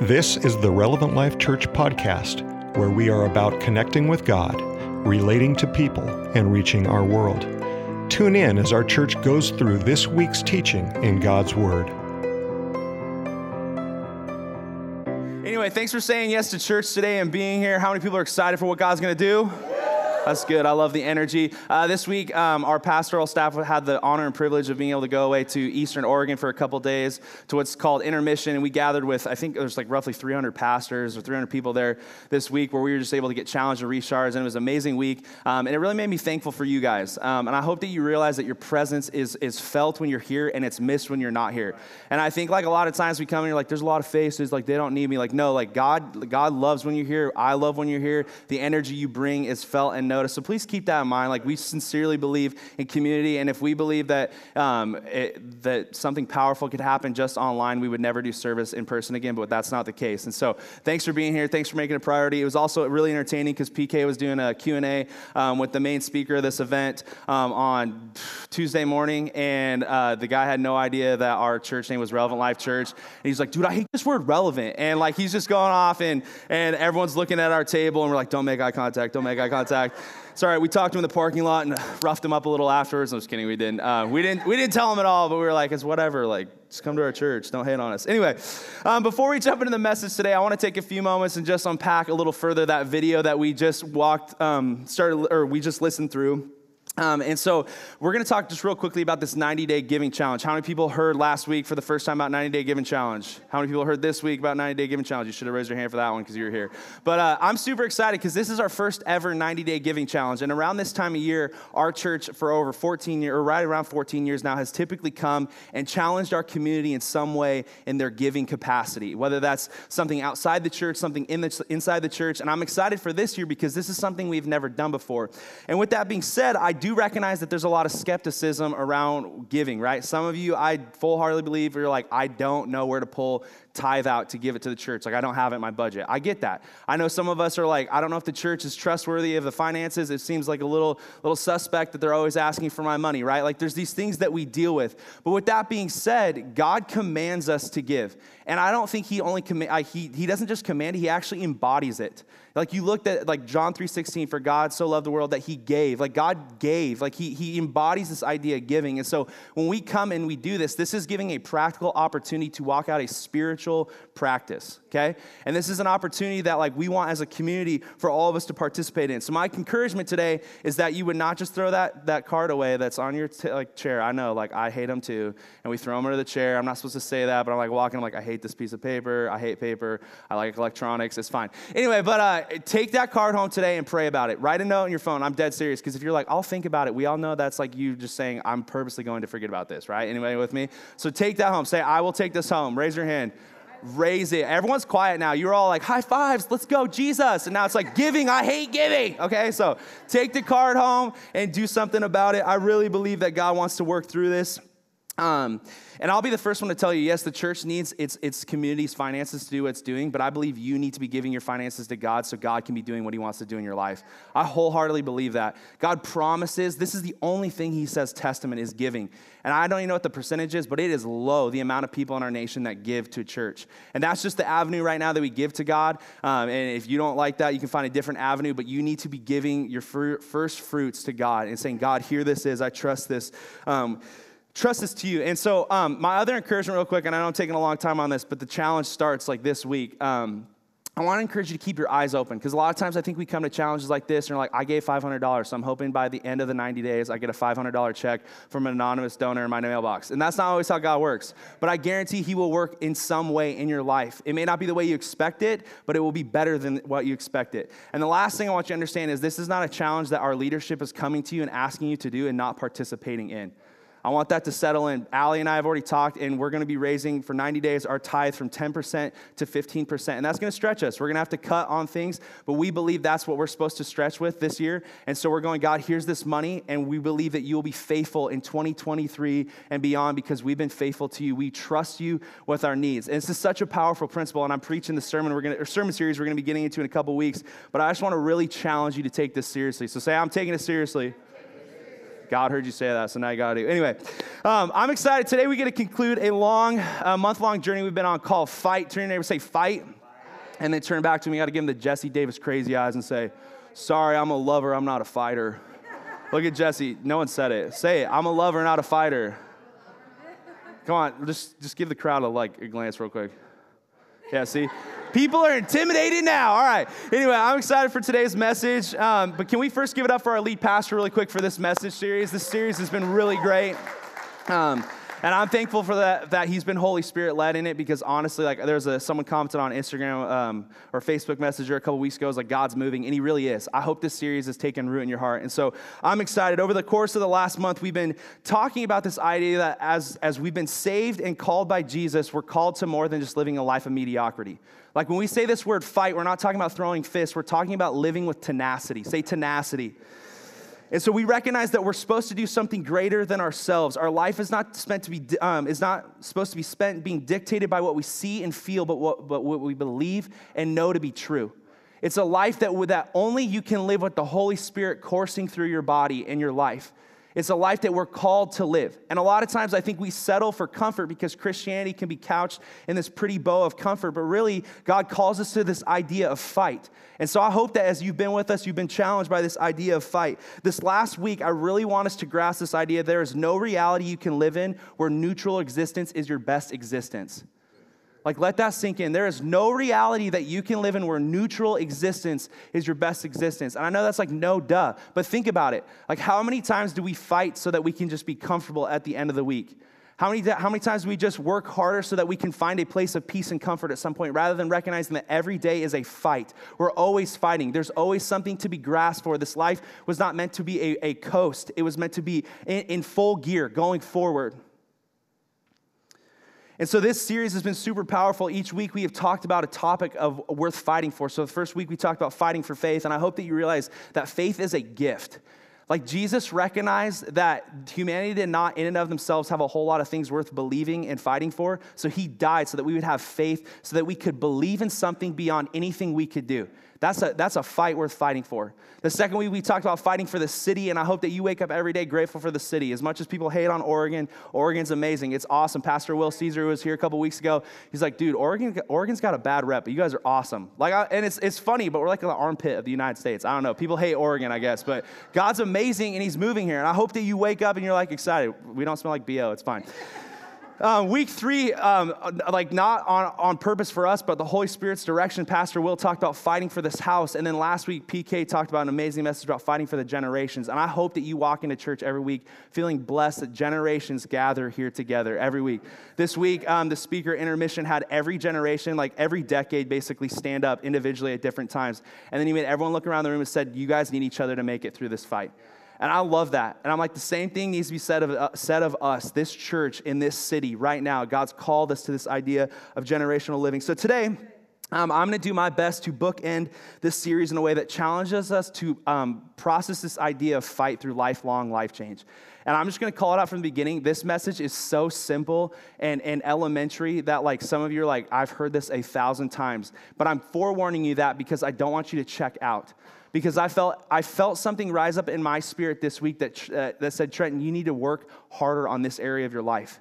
This is the Relevant Life Church podcast, where we are about connecting with God, relating to people, and reaching our world. Tune in as our church goes through this week's teaching in God's Word. Anyway, thanks for saying yes to church today and being here. How many people are excited for what God's going to do? That's good. I love the energy. Uh, this week, um, our pastoral staff had the honor and privilege of being able to go away to Eastern Oregon for a couple days to what's called intermission, and we gathered with I think there's like roughly 300 pastors or 300 people there this week, where we were just able to get challenged and recharged, and it was an amazing week. Um, and it really made me thankful for you guys. Um, and I hope that you realize that your presence is is felt when you're here, and it's missed when you're not here. And I think like a lot of times we come and you're like, there's a lot of faces, like they don't need me. Like no, like God, God loves when you're here. I love when you're here. The energy you bring is felt and noticed. So please keep that in mind. Like we sincerely believe in community, and if we believe that um, it, that something powerful could happen just online, we would never do service in person again. But that's not the case. And so, thanks for being here. Thanks for making it a priority. It was also really entertaining because PK was doing a Q and A um, with the main speaker of this event um, on Tuesday morning, and uh, the guy had no idea that our church name was Relevant Life Church. And he's like, "Dude, I hate this word relevant," and like he's just going off, and and everyone's looking at our table, and we're like, "Don't make eye contact. Don't make eye contact." Sorry, we talked to him in the parking lot and roughed him up a little afterwards. I'm just kidding, we didn't. Uh, we didn't. We didn't tell him at all, but we were like, it's whatever. Like, just come to our church. Don't hate on us. Anyway, um, before we jump into the message today, I want to take a few moments and just unpack a little further that video that we just walked, um, started, or we just listened through. Um, and so we're going to talk just real quickly about this 90 day giving challenge. How many people heard last week for the first time about 90 day giving challenge? How many people heard this week about 90 day giving challenge? You should have raised your hand for that one because you were here. But uh, I'm super excited because this is our first ever 90 day giving challenge. And around this time of year, our church for over 14 years, or right around 14 years now, has typically come and challenged our community in some way in their giving capacity, whether that's something outside the church, something in the, inside the church. And I'm excited for this year because this is something we've never done before. And with that being said, I do recognize that there's a lot of skepticism around giving, right? Some of you, I full heartedly believe, you're like, I don't know where to pull tithe out to give it to the church. Like, I don't have it in my budget. I get that. I know some of us are like, I don't know if the church is trustworthy of the finances. It seems like a little, little suspect that they're always asking for my money, right? Like, there's these things that we deal with. But with that being said, God commands us to give. And I don't think he only, com- he, he doesn't just command he actually embodies it. Like you looked at like John 3:16, for God so loved the world that he gave. Like God gave. Like he, he embodies this idea of giving. And so when we come and we do this, this is giving a practical opportunity to walk out a spiritual practice. Okay? And this is an opportunity that like we want as a community for all of us to participate in. So my encouragement today is that you would not just throw that, that card away that's on your t- like chair. I know, like I hate them too. And we throw them under the chair. I'm not supposed to say that, but I'm like walking, I'm like, I hate this piece of paper. I hate paper. I like electronics. It's fine. Anyway, but uh, take that card home today and pray about it. Write a note on your phone. I'm dead serious because if you're like, I'll think about it, we all know that's like you just saying, I'm purposely going to forget about this, right? Anybody with me? So take that home. Say, I will take this home. Raise your hand. Raise it. Everyone's quiet now. You're all like, high fives, let's go, Jesus. And now it's like, giving, I hate giving. Okay, so take the card home and do something about it. I really believe that God wants to work through this. Um, and I'll be the first one to tell you yes, the church needs its, its community's finances to do what it's doing, but I believe you need to be giving your finances to God so God can be doing what He wants to do in your life. I wholeheartedly believe that. God promises, this is the only thing He says testament is giving. And I don't even know what the percentage is, but it is low, the amount of people in our nation that give to church. And that's just the avenue right now that we give to God. Um, and if you don't like that, you can find a different avenue, but you need to be giving your first fruits to God and saying, God, here this is, I trust this. Um, trust this to you. And so, um, my other encouragement, real quick, and I know I'm taking a long time on this, but the challenge starts like this week. Um, I want to encourage you to keep your eyes open because a lot of times I think we come to challenges like this and we're like, I gave $500, so I'm hoping by the end of the 90 days I get a $500 check from an anonymous donor in my mailbox. And that's not always how God works. But I guarantee He will work in some way in your life. It may not be the way you expect it, but it will be better than what you expect it. And the last thing I want you to understand is this is not a challenge that our leadership is coming to you and asking you to do and not participating in. I want that to settle in. Allie and I have already talked, and we're going to be raising for 90 days our tithe from 10% to 15%. And that's going to stretch us. We're going to have to cut on things, but we believe that's what we're supposed to stretch with this year. And so we're going, God, here's this money, and we believe that you will be faithful in 2023 and beyond because we've been faithful to you. We trust you with our needs. And this is such a powerful principle, and I'm preaching the sermon we're going to, or sermon series we're going to be getting into in a couple weeks, but I just want to really challenge you to take this seriously. So say, I'm taking it seriously. God heard you say that, so now you got to do. Anyway, um, I'm excited. Today we get to conclude a long, uh, month long journey we've been on called Fight. Turn your neighbor, say Fight. And then turn back to me. You got to give him the Jesse Davis crazy eyes and say, Sorry, I'm a lover, I'm not a fighter. Look at Jesse. No one said it. Say it. I'm a lover, not a fighter. Come on, just, just give the crowd a like a glance real quick. Yeah, see? People are intimidated now. All right. Anyway, I'm excited for today's message. Um, but can we first give it up for our lead pastor really quick for this message series? This series has been really great. Um, and I'm thankful for that, that he's been Holy Spirit led in it because honestly, like there's a, someone commented on Instagram um, or Facebook Messenger a couple weeks ago, was like, God's moving, and he really is. I hope this series has taken root in your heart. And so I'm excited. Over the course of the last month, we've been talking about this idea that as, as we've been saved and called by Jesus, we're called to more than just living a life of mediocrity. Like when we say this word fight, we're not talking about throwing fists, we're talking about living with tenacity. Say tenacity. And so we recognize that we're supposed to do something greater than ourselves. Our life is not spent to be um, is not supposed to be spent being dictated by what we see and feel, but what, but what we believe and know to be true. It's a life that, that only you can live with the Holy Spirit coursing through your body and your life. It's a life that we're called to live. And a lot of times I think we settle for comfort because Christianity can be couched in this pretty bow of comfort, but really God calls us to this idea of fight. And so I hope that as you've been with us, you've been challenged by this idea of fight. This last week, I really want us to grasp this idea there is no reality you can live in where neutral existence is your best existence. Like, let that sink in. There is no reality that you can live in where neutral existence is your best existence. And I know that's like no duh, but think about it. Like, how many times do we fight so that we can just be comfortable at the end of the week? How many, how many times do we just work harder so that we can find a place of peace and comfort at some point rather than recognizing that every day is a fight? We're always fighting. There's always something to be grasped for. This life was not meant to be a, a coast, it was meant to be in, in full gear going forward. And so this series has been super powerful. Each week we have talked about a topic of worth fighting for. So the first week we talked about fighting for faith, and I hope that you realize that faith is a gift. Like Jesus recognized that humanity did not, in and of themselves, have a whole lot of things worth believing and fighting for. So he died so that we would have faith, so that we could believe in something beyond anything we could do. That's a, that's a fight worth fighting for. The second week, we talked about fighting for the city, and I hope that you wake up every day grateful for the city. As much as people hate on Oregon, Oregon's amazing. It's awesome. Pastor Will Caesar was here a couple weeks ago. He's like, dude, Oregon, Oregon's got a bad rep, but you guys are awesome. Like, I, and it's, it's funny, but we're like the armpit of the United States. I don't know. People hate Oregon, I guess, but God's amazing, and He's moving here. And I hope that you wake up and you're like excited. We don't smell like BO. It's fine. Um, week three, um, like not on, on purpose for us, but the Holy Spirit's direction. Pastor Will talked about fighting for this house. And then last week, PK talked about an amazing message about fighting for the generations. And I hope that you walk into church every week feeling blessed that generations gather here together every week. This week, um, the speaker intermission had every generation, like every decade, basically stand up individually at different times. And then he made everyone look around the room and said, You guys need each other to make it through this fight. And I love that. And I'm like, the same thing needs to be said of, uh, said of us, this church in this city right now. God's called us to this idea of generational living. So today, um, I'm going to do my best to bookend this series in a way that challenges us to um, process this idea of fight through lifelong life change. And I'm just going to call it out from the beginning. This message is so simple and, and elementary that, like, some of you are like, I've heard this a thousand times. But I'm forewarning you that because I don't want you to check out because I felt, I felt something rise up in my spirit this week that, uh, that said, Trenton, you need to work harder on this area of your life.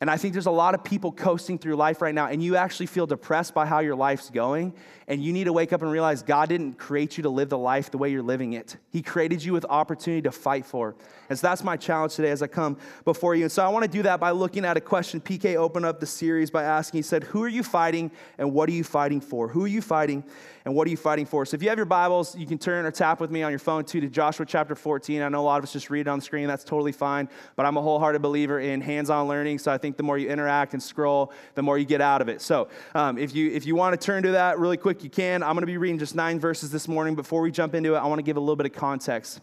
And I think there's a lot of people coasting through life right now, and you actually feel depressed by how your life's going. And you need to wake up and realize God didn't create you to live the life the way you're living it. He created you with opportunity to fight for. And so that's my challenge today as I come before you. And so I want to do that by looking at a question. PK opened up the series by asking, he said, Who are you fighting and what are you fighting for? Who are you fighting and what are you fighting for? So if you have your Bibles, you can turn or tap with me on your phone too to Joshua chapter 14. I know a lot of us just read it on the screen. That's totally fine. But I'm a wholehearted believer in hands on learning. So I think the more you interact and scroll, the more you get out of it. So um, if, you, if you want to turn to that really quick, you can. I'm going to be reading just nine verses this morning. Before we jump into it, I want to give a little bit of context.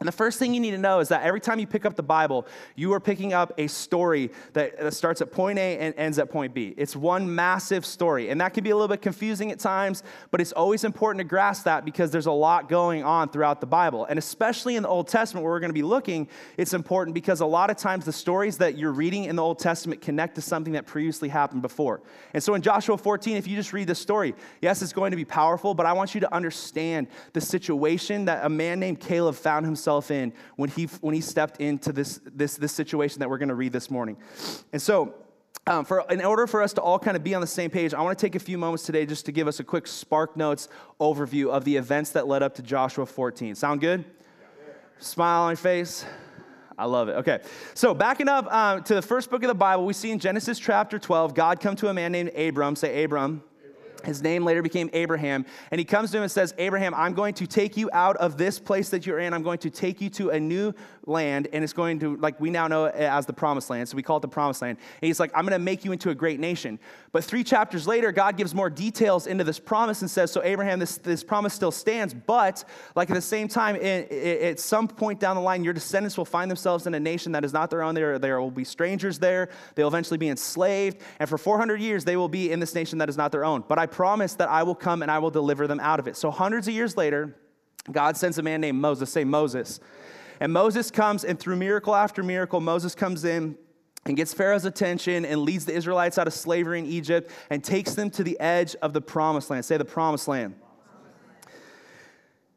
And the first thing you need to know is that every time you pick up the Bible, you are picking up a story that, that, starts at point A and ends at point B. It's one massive story. And that can be a little bit confusing at times, but it's always important to grasp that because there's a lot going on throughout the Bible. And especially in the Old Testament, where we're going to be looking, it's important because a lot of times the stories that you're reading in the Old Testament connect to something that previously happened before. And so in Joshua 14, if you just read the story, yes, it's going to be powerful, but I want you to understand the situation that a man named Caleb found himself himself in when he, when he stepped into this, this, this situation that we're going to read this morning. And so, um, for, in order for us to all kind of be on the same page, I want to take a few moments today just to give us a quick Spark Notes overview of the events that led up to Joshua 14. Sound good? Smile on your face. I love it. Okay. So, backing up um, to the first book of the Bible, we see in Genesis chapter 12, God come to a man named Abram. Say, Abram. His name later became Abraham. And he comes to him and says, Abraham, I'm going to take you out of this place that you're in. I'm going to take you to a new land, and it's going to, like we now know it as the promised land. So we call it the promised land. And he's like, I'm going to make you into a great nation. But three chapters later, God gives more details into this promise and says, So, Abraham, this, this promise still stands. But, like at the same time, it, it, at some point down the line, your descendants will find themselves in a nation that is not their own. There, there will be strangers there. They'll eventually be enslaved. And for 400 years, they will be in this nation that is not their own. But I promise that I will come and I will deliver them out of it. So, hundreds of years later, God sends a man named Moses. Say, Moses. And Moses comes, and through miracle after miracle, Moses comes in and gets Pharaoh's attention and leads the Israelites out of slavery in Egypt and takes them to the edge of the promised land. Say the promised land.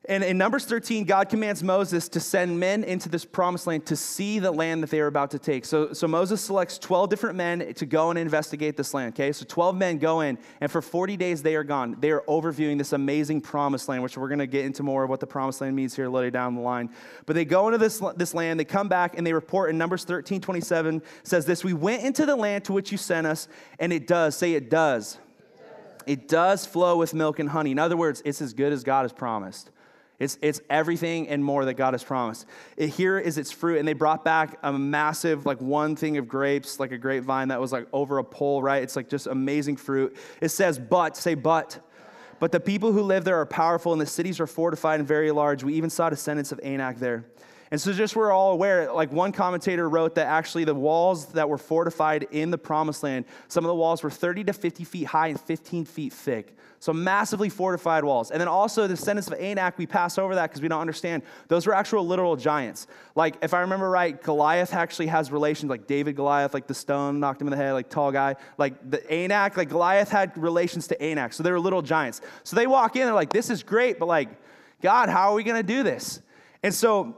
And in Numbers 13, God commands Moses to send men into this promised land to see the land that they are about to take. So, so Moses selects 12 different men to go and investigate this land, okay? So 12 men go in, and for 40 days they are gone. They are overviewing this amazing promised land, which we're to get into more of what the promised land means here later down the line. But they go into this, this land, they come back, and they report in Numbers 13, 27 says this We went into the land to which you sent us, and it does, say it does. It does flow with milk and honey. In other words, it's as good as God has promised. It's, it's everything and more that God has promised. It, here is its fruit. And they brought back a massive, like one thing of grapes, like a grapevine that was like over a pole, right? It's like just amazing fruit. It says, but, say, but. But the people who live there are powerful, and the cities are fortified and very large. We even saw descendants of Anak there. And so, just we're all aware, like one commentator wrote that actually the walls that were fortified in the promised land, some of the walls were 30 to 50 feet high and 15 feet thick. So, massively fortified walls. And then also the descendants of Anak, we pass over that because we don't understand. Those were actual literal giants. Like, if I remember right, Goliath actually has relations, like David Goliath, like the stone knocked him in the head, like tall guy. Like the Anak, like Goliath had relations to Anak. So, they were little giants. So, they walk in, they're like, this is great, but like, God, how are we going to do this? And so,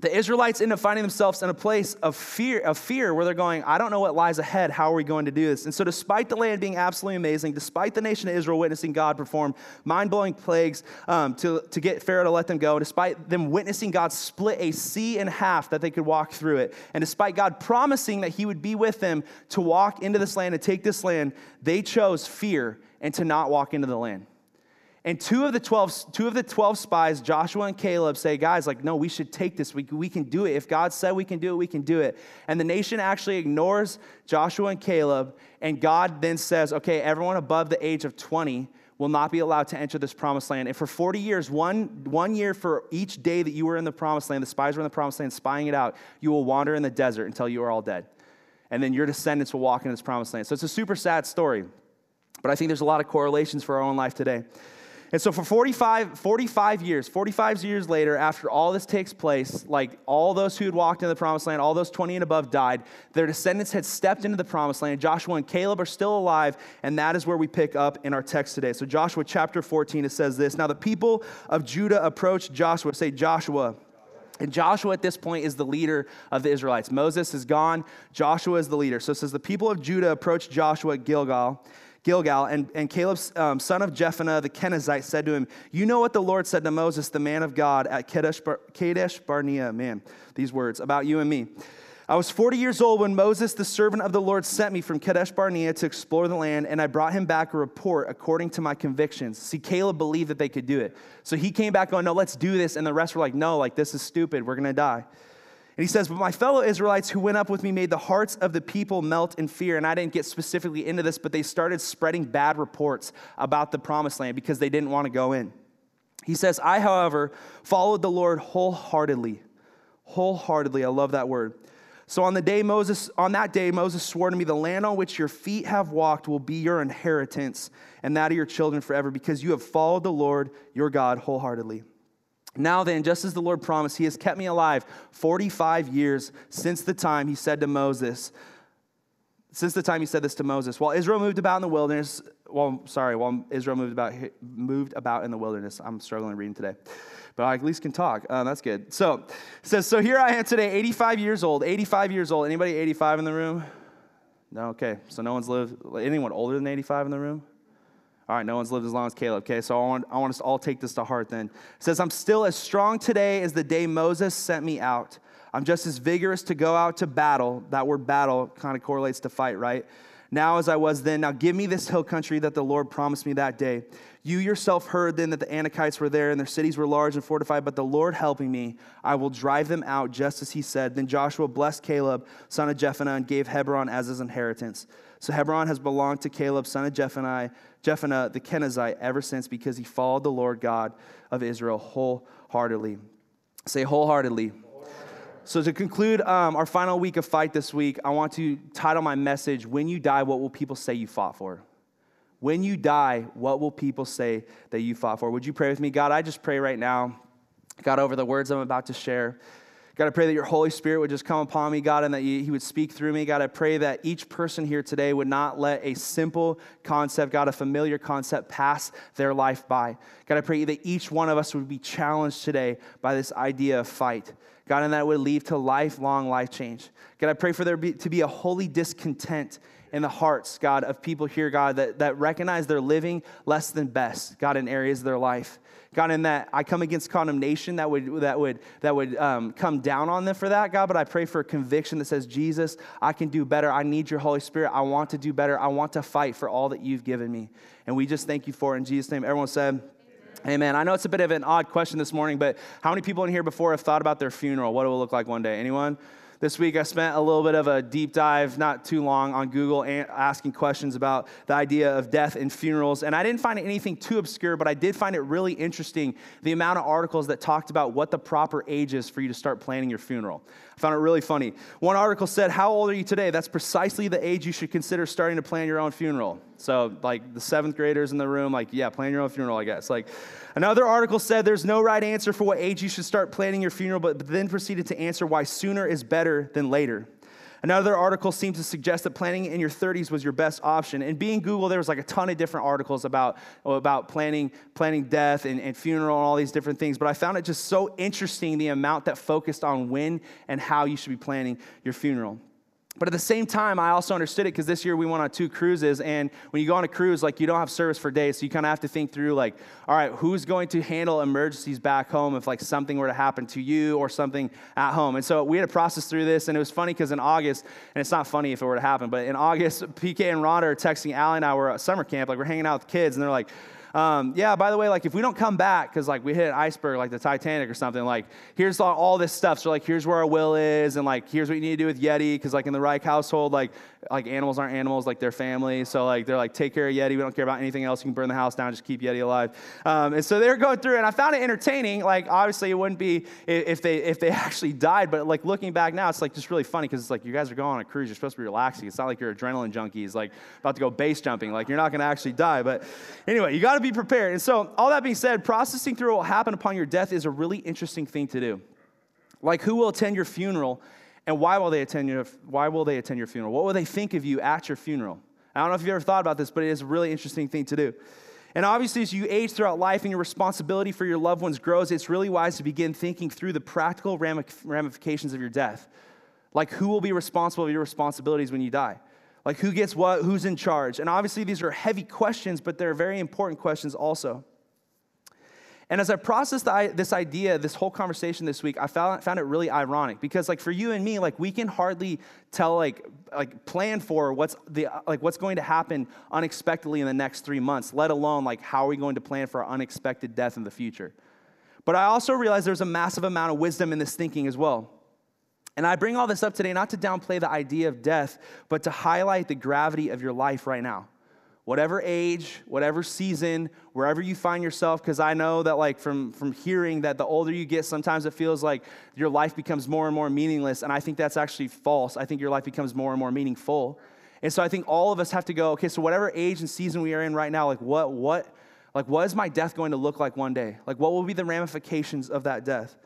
the Israelites end up finding themselves in a place of fear, of fear where they're going, I don't know what lies ahead. How are we going to do this? And so, despite the land being absolutely amazing, despite the nation of Israel witnessing God perform mind blowing plagues um, to, to get Pharaoh to let them go, despite them witnessing God split a sea in half that they could walk through it, and despite God promising that He would be with them to walk into this land and take this land, they chose fear and to not walk into the land. And two of the 12, two of the 12 spies, Joshua and Caleb, say, guys, like, no, we should take this. We, we can do it. If God said we can do it, we can do it. And the nation actually ignores Joshua and Caleb. And God then says, okay, everyone above the age of 20 will not be allowed to enter this promised land. And for 40 years, one, one year for each day that you were in the promised land, the spies were in the promised land spying it out, you will wander in the desert until you are all dead. And then your descendants will walk in this promised land. So it's a super sad story. But I think there's a lot of correlations for our own life today. And so for 45, 45 years, 45 years later, after all this takes place, like all those who had walked into the promised land, all those 20 and above died, their descendants had stepped into the promised land. Joshua and Caleb are still alive, and that is where we pick up in our text today. So Joshua chapter 14, it says this. Now the people of Judah approached Joshua, say Joshua. And Joshua at this point is the leader of the Israelites. Moses is gone, Joshua is the leader. So it says the people of Judah approached Joshua at Gilgal. Gilgal, and, and Caleb, um, son of Jephunneh the Kenizzite, said to him, You know what the Lord said to Moses, the man of God, at Kadesh, Bar- Kadesh Barnea. Man, these words about you and me. I was 40 years old when Moses, the servant of the Lord, sent me from Kadesh Barnea to explore the land, and I brought him back a report according to my convictions. See, Caleb believed that they could do it. So he came back going, No, let's do this. And the rest were like, No, like, this is stupid. We're going to die. And he says, But my fellow Israelites who went up with me made the hearts of the people melt in fear. And I didn't get specifically into this, but they started spreading bad reports about the promised land because they didn't want to go in. He says, I, however, followed the Lord wholeheartedly. Wholeheartedly. I love that word. So on the day Moses, on that day, Moses swore to me, the land on which your feet have walked will be your inheritance and that of your children forever, because you have followed the Lord your God wholeheartedly. Now then, just as the Lord promised, he has kept me alive 45 years since the time he said to Moses, since the time he said this to Moses. While Israel moved about in the wilderness well, sorry, while Israel moved about, moved about in the wilderness. I'm struggling reading today, but I at least can talk. Uh, that's good. So says, so here I am today, 85 years old. 85 years old. Anybody 85 in the room? No. Okay. So no one's lived. Anyone older than 85 in the room? All right, no one's lived as long as Caleb. Okay, so I want, I want us to all take this to heart then. It says, I'm still as strong today as the day Moses sent me out. I'm just as vigorous to go out to battle. That word battle kind of correlates to fight, right? Now as I was then. Now give me this hill country that the Lord promised me that day. You yourself heard then that the Anakites were there and their cities were large and fortified, but the Lord helping me, I will drive them out just as he said. Then Joshua blessed Caleb, son of Jephunneh, and gave Hebron as his inheritance. So Hebron has belonged to Caleb, son of Jephunneh, Jephunneh the Kenizzite, ever since because he followed the Lord God of Israel wholeheartedly. Say wholeheartedly. So, to conclude um, our final week of fight this week, I want to title my message, When You Die, What Will People Say You Fought For? When you die, what will people say that you fought for? Would you pray with me? God, I just pray right now, God, over the words I'm about to share. God, I pray that your Holy Spirit would just come upon me, God, and that He would speak through me. God, I pray that each person here today would not let a simple concept, God, a familiar concept, pass their life by. God, I pray that each one of us would be challenged today by this idea of fight. God, and that would lead to lifelong life change. God, I pray for there be, to be a holy discontent in the hearts, God, of people here, God, that, that recognize they're living less than best, God, in areas of their life. God, in that I come against condemnation that would, that would, that would um, come down on them for that, God, but I pray for a conviction that says, Jesus, I can do better. I need your Holy Spirit. I want to do better. I want to fight for all that you've given me. And we just thank you for it in Jesus' name. Everyone said, Amen. I know it's a bit of an odd question this morning, but how many people in here before have thought about their funeral? What it will look like one day? Anyone? This week, I spent a little bit of a deep dive, not too long, on Google asking questions about the idea of death and funerals. And I didn't find anything too obscure, but I did find it really interesting the amount of articles that talked about what the proper age is for you to start planning your funeral. I found it really funny. One article said, How old are you today? That's precisely the age you should consider starting to plan your own funeral. So, like the seventh graders in the room, like, yeah, plan your own funeral, I guess. Like, another article said there's no right answer for what age you should start planning your funeral, but then proceeded to answer why sooner is better than later. Another article seemed to suggest that planning in your 30s was your best option. And being Google, there was like a ton of different articles about, about planning, planning death and, and funeral and all these different things. But I found it just so interesting the amount that focused on when and how you should be planning your funeral. But at the same time, I also understood it because this year we went on two cruises. And when you go on a cruise, like you don't have service for days. So you kind of have to think through, like, all right, who's going to handle emergencies back home if like something were to happen to you or something at home? And so we had to process through this. And it was funny because in August, and it's not funny if it were to happen, but in August, PK and Rhonda are texting Allie and I were at summer camp. Like we're hanging out with kids. And they're like, um, yeah, by the way, like if we don't come back because like we hit an iceberg like the Titanic or something, like here's all, all this stuff. So like here's where our will is, and like here's what you need to do with Yeti because like in the Reich household, like like animals aren't animals, like they're family. So like they're like take care of Yeti. We don't care about anything else. You can burn the house down, just keep Yeti alive. Um, and so they were going through, and I found it entertaining. Like obviously it wouldn't be if they if they actually died, but like looking back now, it's like just really funny because it's like you guys are going on a cruise. You're supposed to be relaxing. It's not like you're adrenaline junkies, like about to go base jumping. Like you're not going to actually die. But anyway, you got to be prepared. And so all that being said, processing through what will happen upon your death is a really interesting thing to do. Like, who will attend your funeral and why will they attend your, why will they attend your funeral? What will they think of you at your funeral? I don't know if you've ever thought about this, but it is a really interesting thing to do. And obviously, as you age throughout life and your responsibility for your loved ones grows, it's really wise to begin thinking through the practical ramifications of your death. Like, who will be responsible for your responsibilities when you die? Like, who gets what? Who's in charge? And obviously, these are heavy questions, but they're very important questions also. And as I processed the, this idea, this whole conversation this week, I found, found it really ironic because, like, for you and me, like, we can hardly tell, like, like plan for what's the like what's going to happen unexpectedly in the next three months. Let alone like how are we going to plan for our unexpected death in the future. But I also realized there's a massive amount of wisdom in this thinking as well. And I bring all this up today not to downplay the idea of death, but to highlight the gravity of your life right now whatever age, whatever season, wherever you find yourself, because I know that, like, from, from hearing that the older you get, sometimes it feels like your life becomes more and more meaningless. And I think that's actually false. I think your life becomes more and more meaningful. And so I think all of us have to go, okay, so whatever age and season we are in right now, like, what, what, like, what is my death going to look like one day? Like, what will be the ramifications of that death?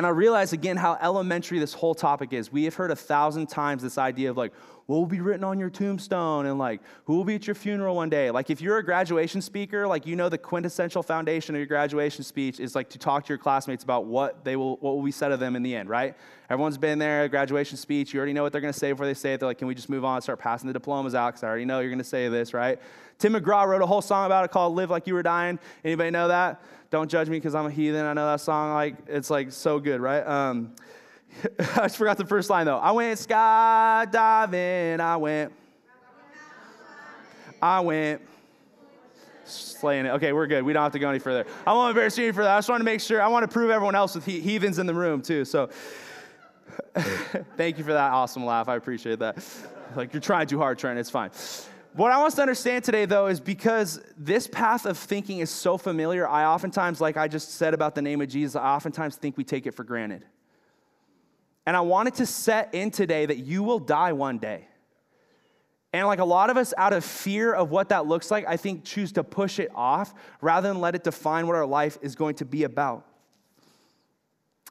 And I realize again how elementary this whole topic is. We have heard a thousand times this idea of like, what will be written on your tombstone and like who will be at your funeral one day. Like if you're a graduation speaker like you know the quintessential foundation of your graduation speech is like to talk to your classmates about what they will what will be said of them in the end right? Everyone's been there graduation speech you already know what they're going to say before they say it. They're like can we just move on and start passing the diplomas out? Because i already know you're going to say this right? Tim mcgraw wrote a whole song about it called live like you were dying. Anybody know that? Don't judge me because i'm a heathen. I know that song like it's like so good right? Um, I just forgot the first line though. I went skydiving. I went. I went. Slaying it. Okay, we're good. We don't have to go any further. I won't embarrass you for that. I just want to make sure. I want to prove everyone else with he- heathens in the room too. So, thank you for that awesome laugh. I appreciate that. Like you're trying too hard, Trent. It's fine. What I want us to understand today, though, is because this path of thinking is so familiar, I oftentimes, like I just said about the name of Jesus, I oftentimes think we take it for granted. And I wanted to set in today that you will die one day. And like a lot of us, out of fear of what that looks like, I think choose to push it off rather than let it define what our life is going to be about.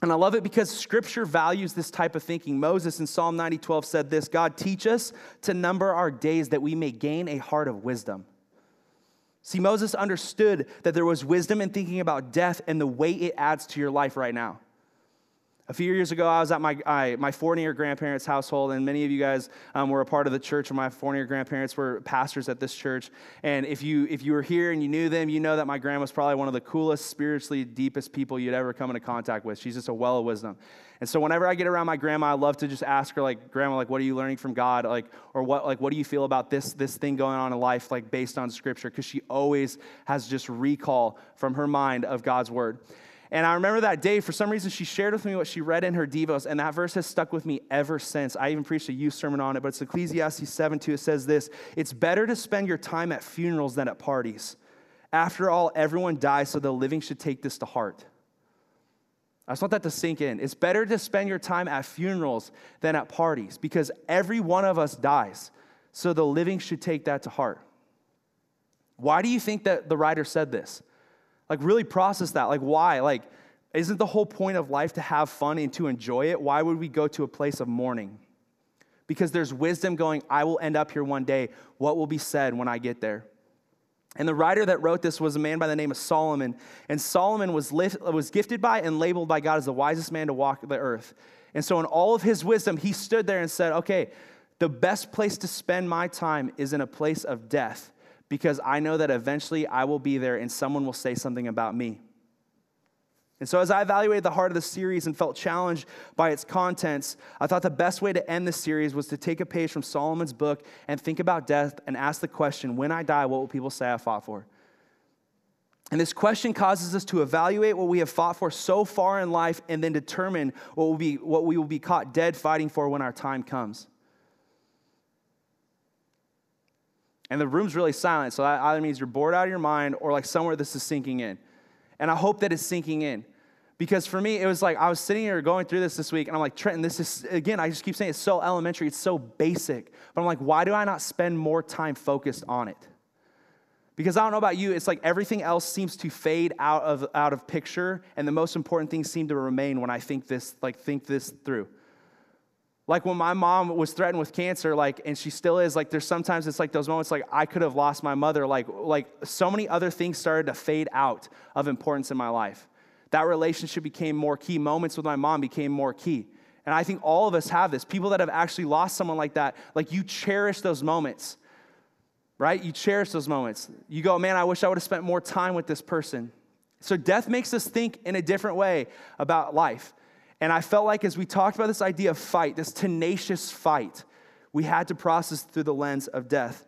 And I love it because scripture values this type of thinking. Moses in Psalm 90 12 said this God, teach us to number our days that we may gain a heart of wisdom. See, Moses understood that there was wisdom in thinking about death and the way it adds to your life right now. A few years ago, I was at my, I, my Fournier grandparents' household, and many of you guys um, were a part of the church, and my Fournier grandparents were pastors at this church. And if you, if you were here and you knew them, you know that my grandma's probably one of the coolest, spiritually deepest people you'd ever come into contact with. She's just a well of wisdom. And so whenever I get around my grandma, I love to just ask her, like, Grandma, like, what are you learning from God? Like, or what, like, what do you feel about this, this thing going on in life, like, based on Scripture? Because she always has just recall from her mind of God's Word. And I remember that day, for some reason, she shared with me what she read in her Devos, and that verse has stuck with me ever since. I even preached a youth sermon on it, but it's Ecclesiastes 7 2. It says this It's better to spend your time at funerals than at parties. After all, everyone dies, so the living should take this to heart. I just want that to sink in. It's better to spend your time at funerals than at parties because every one of us dies, so the living should take that to heart. Why do you think that the writer said this? Like, really process that. Like, why? Like, isn't the whole point of life to have fun and to enjoy it? Why would we go to a place of mourning? Because there's wisdom going, I will end up here one day. What will be said when I get there? And the writer that wrote this was a man by the name of Solomon. And Solomon was, lift, was gifted by and labeled by God as the wisest man to walk the earth. And so, in all of his wisdom, he stood there and said, Okay, the best place to spend my time is in a place of death because I know that eventually I will be there and someone will say something about me. And so, as I evaluated the heart of the series and felt challenged by its contents, I thought the best way to end the series was to take a page from Solomon's book and think about death and ask the question when I die, what will people say I fought for? And this question causes us to evaluate what we have fought for so far in life and then determine what, will be, what we will be caught dead fighting for when our time comes. And the room's really silent. So that either means you're bored out of your mind or like somewhere this is sinking in. And I hope that it's sinking in. Because for me, it was like I was sitting here going through this this week, and I'm like, Trenton, this is, again, I just keep saying it's so elementary, it's so basic. But I'm like, why do I not spend more time focused on it? Because I don't know about you, it's like everything else seems to fade out of, out of picture, and the most important things seem to remain when I think this, like, think this through. Like when my mom was threatened with cancer, like, and she still is, like, there's sometimes it's like those moments like I could have lost my mother. Like, like so many other things started to fade out of importance in my life. That relationship became more key. Moments with my mom became more key. And I think all of us have this. People that have actually lost someone like that, like you cherish those moments, right? You cherish those moments. You go, man, I wish I would have spent more time with this person. So death makes us think in a different way about life. And I felt like as we talked about this idea of fight, this tenacious fight, we had to process through the lens of death.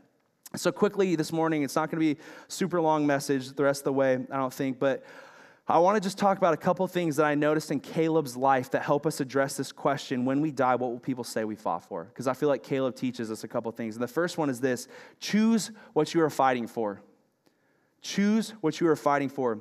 So, quickly this morning, it's not going to be a super long message the rest of the way, I don't think, but I want to just talk about a couple things that I noticed in Caleb's life that help us address this question when we die, what will people say we fought for? Because I feel like Caleb teaches us a couple things. And the first one is this choose what you are fighting for. Choose what you are fighting for.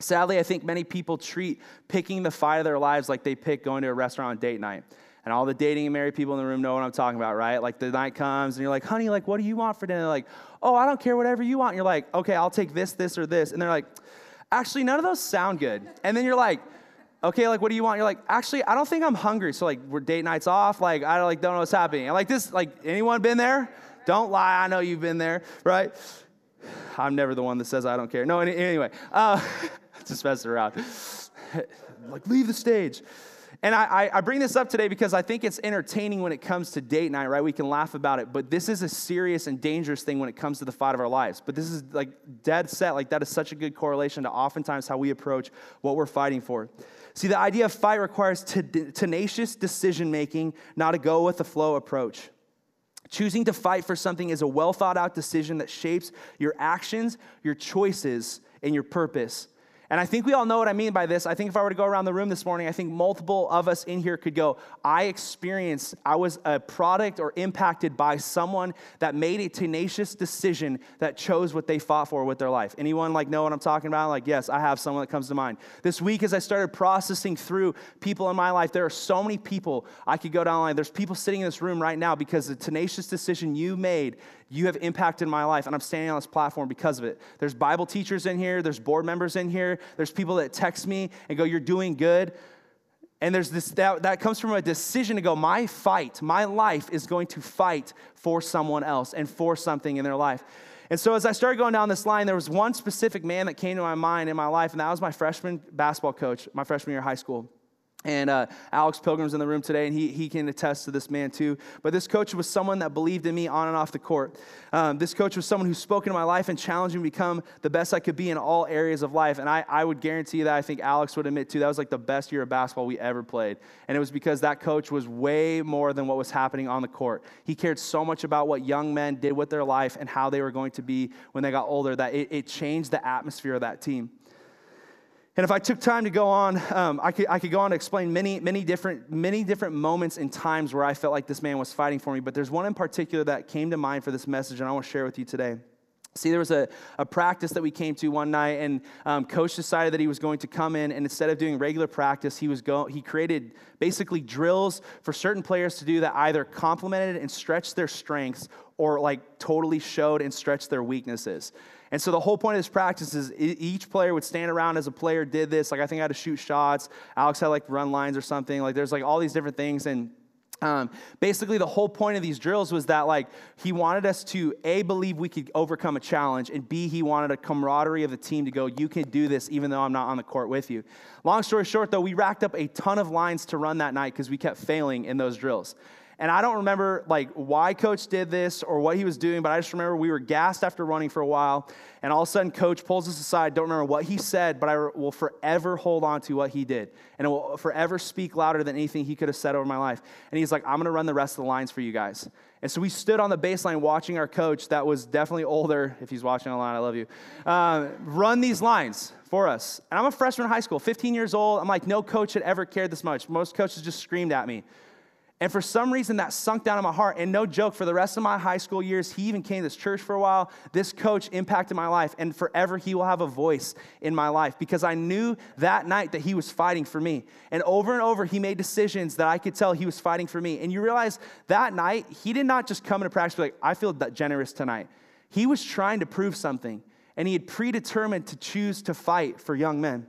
Sadly, I think many people treat picking the fight of their lives like they pick going to a restaurant on date night. And all the dating and married people in the room know what I'm talking about, right? Like the night comes and you're like, honey, like, what do you want for dinner? They're like, oh, I don't care, whatever you want. And you're like, okay, I'll take this, this, or this. And they're like, actually, none of those sound good. And then you're like, okay, like, what do you want? You're like, actually, I don't think I'm hungry. So, like, we're date nights off. Like, I like, don't know what's happening. And like this, like, anyone been there? Don't lie. I know you've been there, right? I'm never the one that says I don't care. No, anyway, uh, just messing around. like, leave the stage. And I, I, bring this up today because I think it's entertaining when it comes to date night, right? We can laugh about it, but this is a serious and dangerous thing when it comes to the fight of our lives. But this is like dead set, like that is such a good correlation to oftentimes how we approach what we're fighting for. See, the idea of fight requires t- tenacious decision making, not a go with the flow approach. Choosing to fight for something is a well thought out decision that shapes your actions, your choices, and your purpose. And I think we all know what I mean by this. I think if I were to go around the room this morning, I think multiple of us in here could go, I experienced, I was a product or impacted by someone that made a tenacious decision that chose what they fought for with their life. Anyone like know what I'm talking about? Like, yes, I have someone that comes to mind. This week, as I started processing through people in my life, there are so many people I could go down the line. There's people sitting in this room right now because the tenacious decision you made you have impacted my life, and I'm standing on this platform because of it. There's Bible teachers in here, there's board members in here, there's people that text me and go, You're doing good. And there's this that, that comes from a decision to go, my fight, my life is going to fight for someone else and for something in their life. And so as I started going down this line, there was one specific man that came to my mind in my life, and that was my freshman basketball coach, my freshman year of high school. And uh, Alex Pilgrim's in the room today, and he, he can attest to this man too. But this coach was someone that believed in me on and off the court. Um, this coach was someone who spoke into my life and challenged me to become the best I could be in all areas of life. And I, I would guarantee that I think Alex would admit too, that was like the best year of basketball we ever played. And it was because that coach was way more than what was happening on the court. He cared so much about what young men did with their life and how they were going to be when they got older that it, it changed the atmosphere of that team. And if I took time to go on, um, I, could, I could go on to explain many, many different, many different moments and times where I felt like this man was fighting for me. But there's one in particular that came to mind for this message, and I want to share with you today. See, there was a, a practice that we came to one night, and um, coach decided that he was going to come in, and instead of doing regular practice, he was go, he created basically drills for certain players to do that either complemented and stretched their strengths or like totally showed and stretched their weaknesses. And so the whole point of this practice is each player would stand around as a player did this. Like I think I had to shoot shots. Alex had like run lines or something. Like there's like all these different things. And um, basically, the whole point of these drills was that, like, he wanted us to A, believe we could overcome a challenge, and B, he wanted a camaraderie of the team to go, you can do this even though I'm not on the court with you. Long story short, though, we racked up a ton of lines to run that night because we kept failing in those drills. And I don't remember like why coach did this or what he was doing, but I just remember we were gassed after running for a while. And all of a sudden, coach pulls us aside. Don't remember what he said, but I will forever hold on to what he did. And it will forever speak louder than anything he could have said over my life. And he's like, I'm going to run the rest of the lines for you guys. And so we stood on the baseline watching our coach, that was definitely older. If he's watching online, I love you. Uh, run these lines for us. And I'm a freshman in high school, 15 years old. I'm like, no coach had ever cared this much. Most coaches just screamed at me. And for some reason, that sunk down in my heart. And no joke, for the rest of my high school years, he even came to this church for a while. This coach impacted my life. And forever, he will have a voice in my life because I knew that night that he was fighting for me. And over and over, he made decisions that I could tell he was fighting for me. And you realize that night, he did not just come into practice like, I feel generous tonight. He was trying to prove something. And he had predetermined to choose to fight for young men.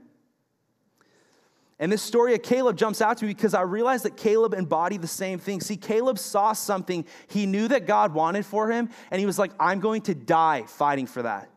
And this story of Caleb jumps out to me because I realized that Caleb embodied the same thing. See, Caleb saw something he knew that God wanted for him, and he was like, I'm going to die fighting for that.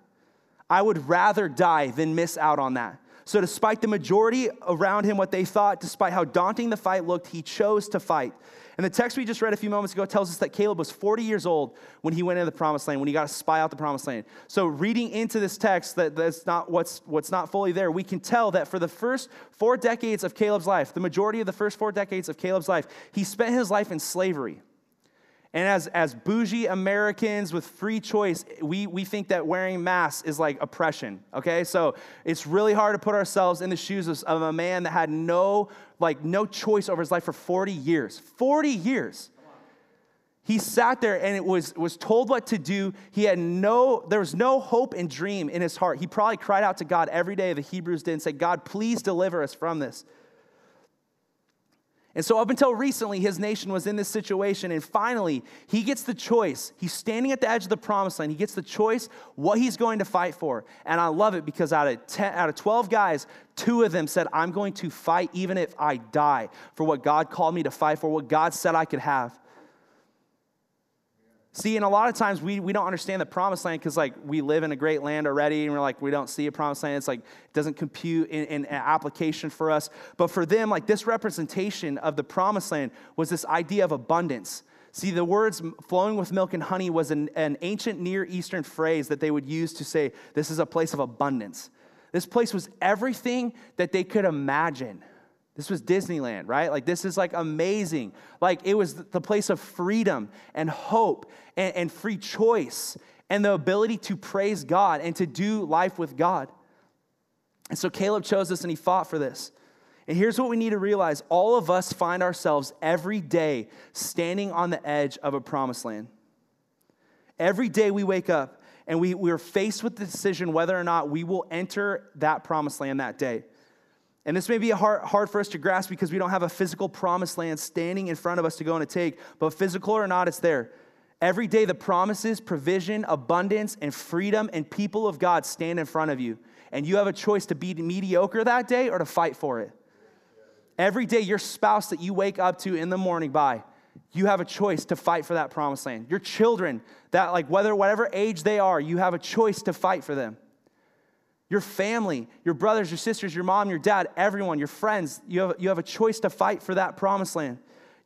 I would rather die than miss out on that. So, despite the majority around him, what they thought, despite how daunting the fight looked, he chose to fight. And the text we just read a few moments ago tells us that Caleb was 40 years old when he went into the promised land, when he got to spy out the promised land. So, reading into this text, that, that's not what's, what's not fully there, we can tell that for the first four decades of Caleb's life, the majority of the first four decades of Caleb's life, he spent his life in slavery. And as, as bougie Americans with free choice, we, we think that wearing masks is like oppression, okay? So it's really hard to put ourselves in the shoes of, of a man that had no, like, no choice over his life for 40 years. 40 years. He sat there and it was, was told what to do. He had no, there was no hope and dream in his heart. He probably cried out to God every day, the Hebrews did, and said, God, please deliver us from this. And so, up until recently, his nation was in this situation. And finally, he gets the choice. He's standing at the edge of the promised land. He gets the choice what he's going to fight for. And I love it because out of, 10, out of 12 guys, two of them said, I'm going to fight even if I die for what God called me to fight for, what God said I could have. See, and a lot of times we, we don't understand the promised land because like we live in a great land already and we're like, we don't see a promised land. It's like, it doesn't compute in, in application for us. But for them, like this representation of the promised land was this idea of abundance. See, the words flowing with milk and honey was an, an ancient Near Eastern phrase that they would use to say, this is a place of abundance. This place was everything that they could imagine. This was Disneyland, right? Like, this is like amazing. Like, it was the place of freedom and hope and, and free choice and the ability to praise God and to do life with God. And so Caleb chose this and he fought for this. And here's what we need to realize all of us find ourselves every day standing on the edge of a promised land. Every day we wake up and we, we're faced with the decision whether or not we will enter that promised land that day. And this may be hard, hard for us to grasp because we don't have a physical promised land standing in front of us to go and take, but physical or not, it's there. Every day, the promises, provision, abundance, and freedom and people of God stand in front of you. And you have a choice to be mediocre that day or to fight for it. Every day, your spouse that you wake up to in the morning by, you have a choice to fight for that promised land. Your children, that like whether whatever age they are, you have a choice to fight for them. Your family, your brothers, your sisters, your mom, your dad, everyone, your friends, you have, you have a choice to fight for that promised land.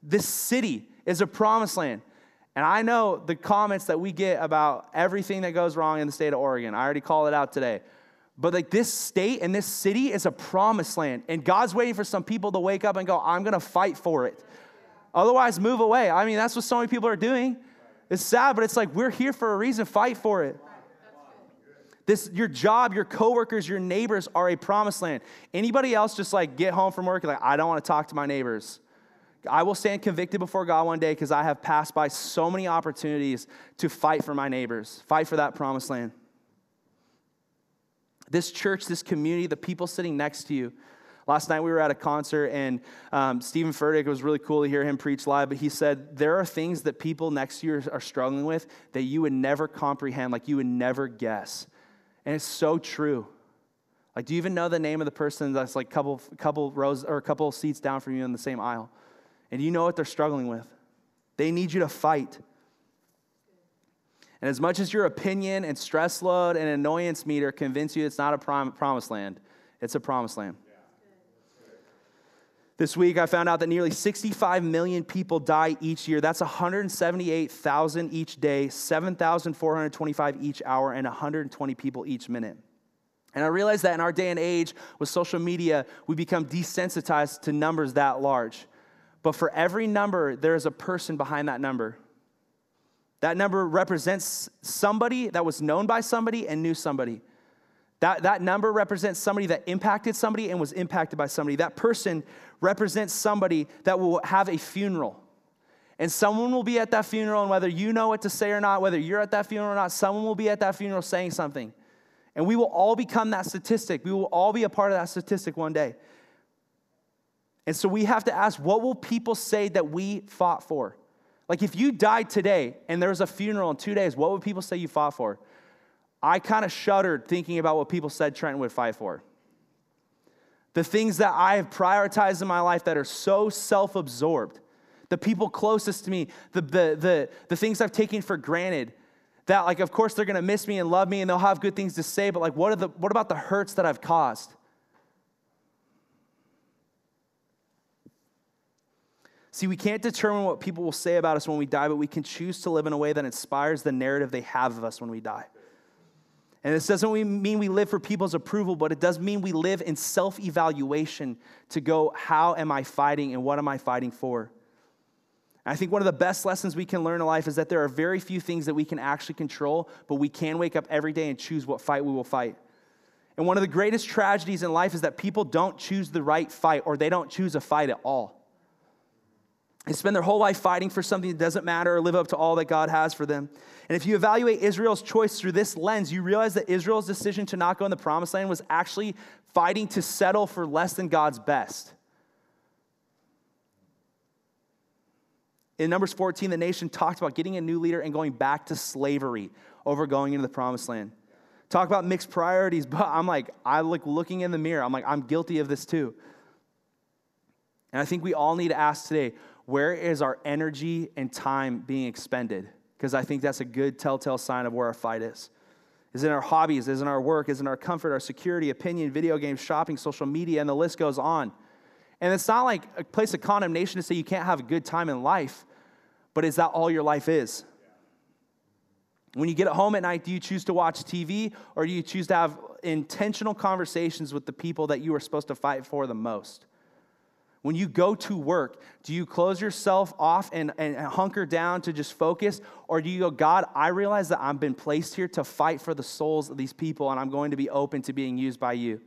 This city is a promised land. And I know the comments that we get about everything that goes wrong in the state of Oregon. I already called it out today. But like this state and this city is a promised land. And God's waiting for some people to wake up and go, I'm going to fight for it. Otherwise, move away. I mean, that's what so many people are doing. It's sad, but it's like we're here for a reason. Fight for it. This, your job, your coworkers, your neighbors are a promised land. Anybody else just like get home from work, like, I don't want to talk to my neighbors. I will stand convicted before God one day because I have passed by so many opportunities to fight for my neighbors, fight for that promised land. This church, this community, the people sitting next to you. Last night we were at a concert and um, Steven Furtick, it was really cool to hear him preach live, but he said, There are things that people next to you are struggling with that you would never comprehend, like you would never guess. And it's so true. Like, do you even know the name of the person that's like a couple, couple rows or a couple seats down from you in the same aisle? And you know what they're struggling with? They need you to fight. And as much as your opinion and stress load and annoyance meter convince you it's not a prom- promised land, it's a promised land. This week, I found out that nearly 65 million people die each year. That's 178,000 each day, 7,425 each hour, and 120 people each minute. And I realized that in our day and age with social media, we become desensitized to numbers that large. But for every number, there is a person behind that number. That number represents somebody that was known by somebody and knew somebody. That, that number represents somebody that impacted somebody and was impacted by somebody. That person represents somebody that will have a funeral. And someone will be at that funeral, and whether you know what to say or not, whether you're at that funeral or not, someone will be at that funeral saying something. And we will all become that statistic. We will all be a part of that statistic one day. And so we have to ask what will people say that we fought for? Like if you died today and there was a funeral in two days, what would people say you fought for? I kind of shuddered thinking about what people said Trenton would fight for. The things that I have prioritized in my life that are so self absorbed, the people closest to me, the, the, the, the things I've taken for granted. That, like, of course, they're gonna miss me and love me and they'll have good things to say, but, like, what, are the, what about the hurts that I've caused? See, we can't determine what people will say about us when we die, but we can choose to live in a way that inspires the narrative they have of us when we die. And this doesn't mean we live for people's approval, but it does mean we live in self evaluation to go, how am I fighting and what am I fighting for? I think one of the best lessons we can learn in life is that there are very few things that we can actually control, but we can wake up every day and choose what fight we will fight. And one of the greatest tragedies in life is that people don't choose the right fight or they don't choose a fight at all. They spend their whole life fighting for something that doesn't matter or live up to all that God has for them. And if you evaluate Israel's choice through this lens, you realize that Israel's decision to not go in the promised land was actually fighting to settle for less than God's best. In Numbers 14, the nation talked about getting a new leader and going back to slavery over going into the promised land. Talk about mixed priorities, but I'm like, I look looking in the mirror. I'm like, I'm guilty of this too. And I think we all need to ask today, where is our energy and time being expended? Because I think that's a good telltale sign of where our fight is. Is in our hobbies, is in our work, is in our comfort, our security, opinion, video games, shopping, social media, and the list goes on. And it's not like a place of condemnation to say you can't have a good time in life, but is that all your life is? When you get home at night, do you choose to watch TV or do you choose to have intentional conversations with the people that you are supposed to fight for the most? When you go to work, do you close yourself off and, and hunker down to just focus? Or do you go, God, I realize that I've been placed here to fight for the souls of these people and I'm going to be open to being used by you?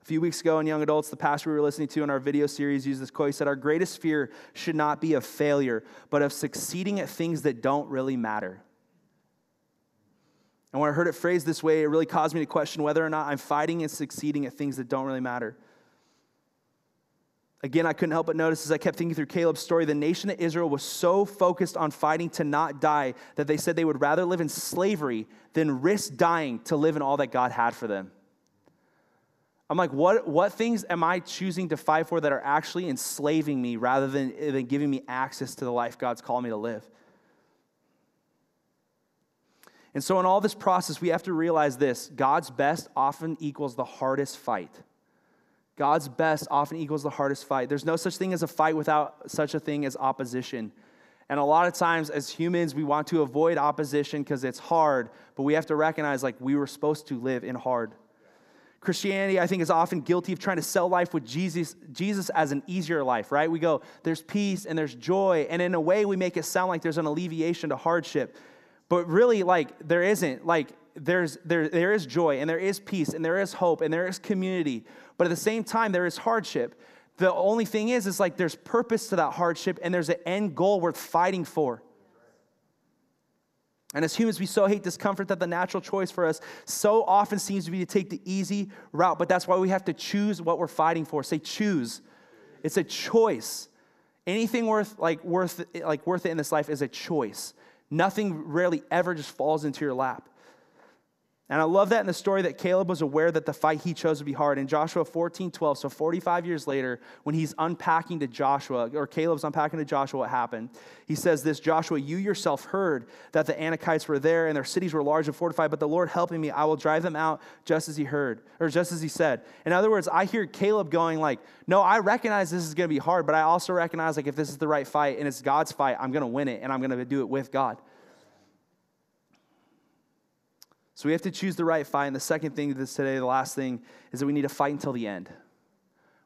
A few weeks ago in Young Adults, the pastor we were listening to in our video series used this quote. He said, Our greatest fear should not be of failure, but of succeeding at things that don't really matter. And when I heard it phrased this way, it really caused me to question whether or not I'm fighting and succeeding at things that don't really matter. Again, I couldn't help but notice as I kept thinking through Caleb's story, the nation of Israel was so focused on fighting to not die that they said they would rather live in slavery than risk dying to live in all that God had for them. I'm like, what, what things am I choosing to fight for that are actually enslaving me rather than, than giving me access to the life God's called me to live? And so, in all this process, we have to realize this God's best often equals the hardest fight. God's best often equals the hardest fight. There's no such thing as a fight without such a thing as opposition. And a lot of times, as humans, we want to avoid opposition because it's hard, but we have to recognize like we were supposed to live in hard. Christianity, I think, is often guilty of trying to sell life with Jesus, Jesus as an easier life, right? We go, there's peace and there's joy. And in a way, we make it sound like there's an alleviation to hardship. But really, like, there isn't. Like, there's, there, there is joy and there is peace and there is hope and there is community. But at the same time, there is hardship. The only thing is, is like there's purpose to that hardship and there's an end goal worth fighting for. And as humans, we so hate discomfort that the natural choice for us so often seems to be to take the easy route. But that's why we have to choose what we're fighting for. Say choose. It's a choice. Anything worth like worth like worth it in this life is a choice. Nothing rarely ever just falls into your lap. And I love that in the story that Caleb was aware that the fight he chose would be hard. In Joshua 14, 12, so 45 years later, when he's unpacking to Joshua, or Caleb's unpacking to Joshua what happened, he says this Joshua, you yourself heard that the Anakites were there and their cities were large and fortified, but the Lord helping me, I will drive them out just as he heard, or just as he said. In other words, I hear Caleb going like, no, I recognize this is going to be hard, but I also recognize like if this is the right fight and it's God's fight, I'm going to win it and I'm going to do it with God. So we have to choose the right fight. And the second thing this today, the last thing, is that we need to fight until the end.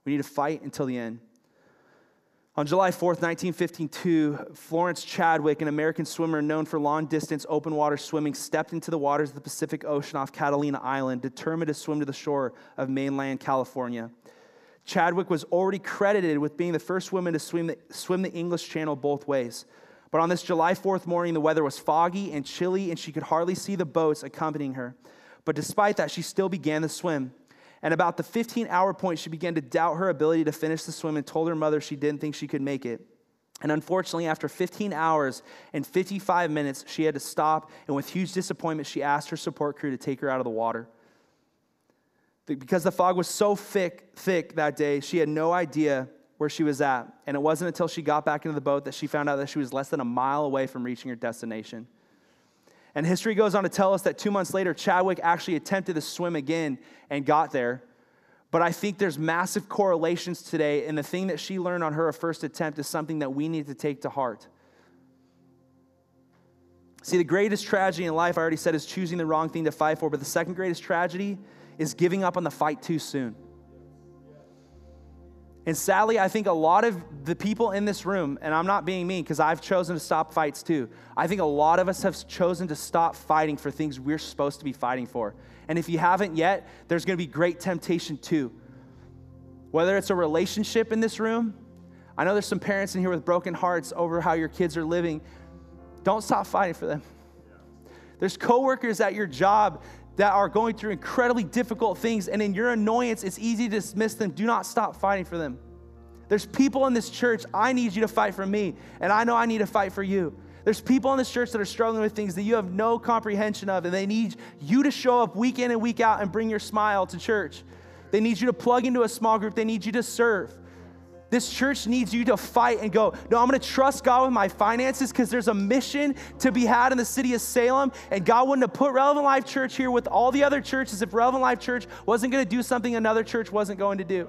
We need to fight until the end. On July 4th, 1952, Florence Chadwick, an American swimmer known for long distance open water swimming, stepped into the waters of the Pacific Ocean off Catalina Island, determined to swim to the shore of mainland California. Chadwick was already credited with being the first woman to swim the, swim the English Channel both ways. But on this July 4th morning, the weather was foggy and chilly, and she could hardly see the boats accompanying her. But despite that, she still began the swim. And about the 15 hour point, she began to doubt her ability to finish the swim and told her mother she didn't think she could make it. And unfortunately, after 15 hours and 55 minutes, she had to stop. And with huge disappointment, she asked her support crew to take her out of the water. Because the fog was so thick, thick that day, she had no idea where she was at. And it wasn't until she got back into the boat that she found out that she was less than a mile away from reaching her destination. And history goes on to tell us that two months later, Chadwick actually attempted to swim again and got there. But I think there's massive correlations today, and the thing that she learned on her first attempt is something that we need to take to heart. See, the greatest tragedy in life, I already said, is choosing the wrong thing to fight for, but the second greatest tragedy is giving up on the fight too soon. And sadly, I think a lot of the people in this room, and I'm not being mean because I've chosen to stop fights too. I think a lot of us have chosen to stop fighting for things we're supposed to be fighting for. And if you haven't yet, there's going to be great temptation too. Whether it's a relationship in this room, I know there's some parents in here with broken hearts over how your kids are living. Don't stop fighting for them. There's coworkers at your job that are going through incredibly difficult things, and in your annoyance, it's easy to dismiss them. Do not stop fighting for them. There's people in this church, I need you to fight for me, and I know I need to fight for you. There's people in this church that are struggling with things that you have no comprehension of, and they need you to show up week in and week out and bring your smile to church. They need you to plug into a small group, they need you to serve. This church needs you to fight and go, no, I'm gonna trust God with my finances because there's a mission to be had in the city of Salem. And God wouldn't have put Relevant Life Church here with all the other churches if Relevant Life Church wasn't gonna do something another church wasn't going to do.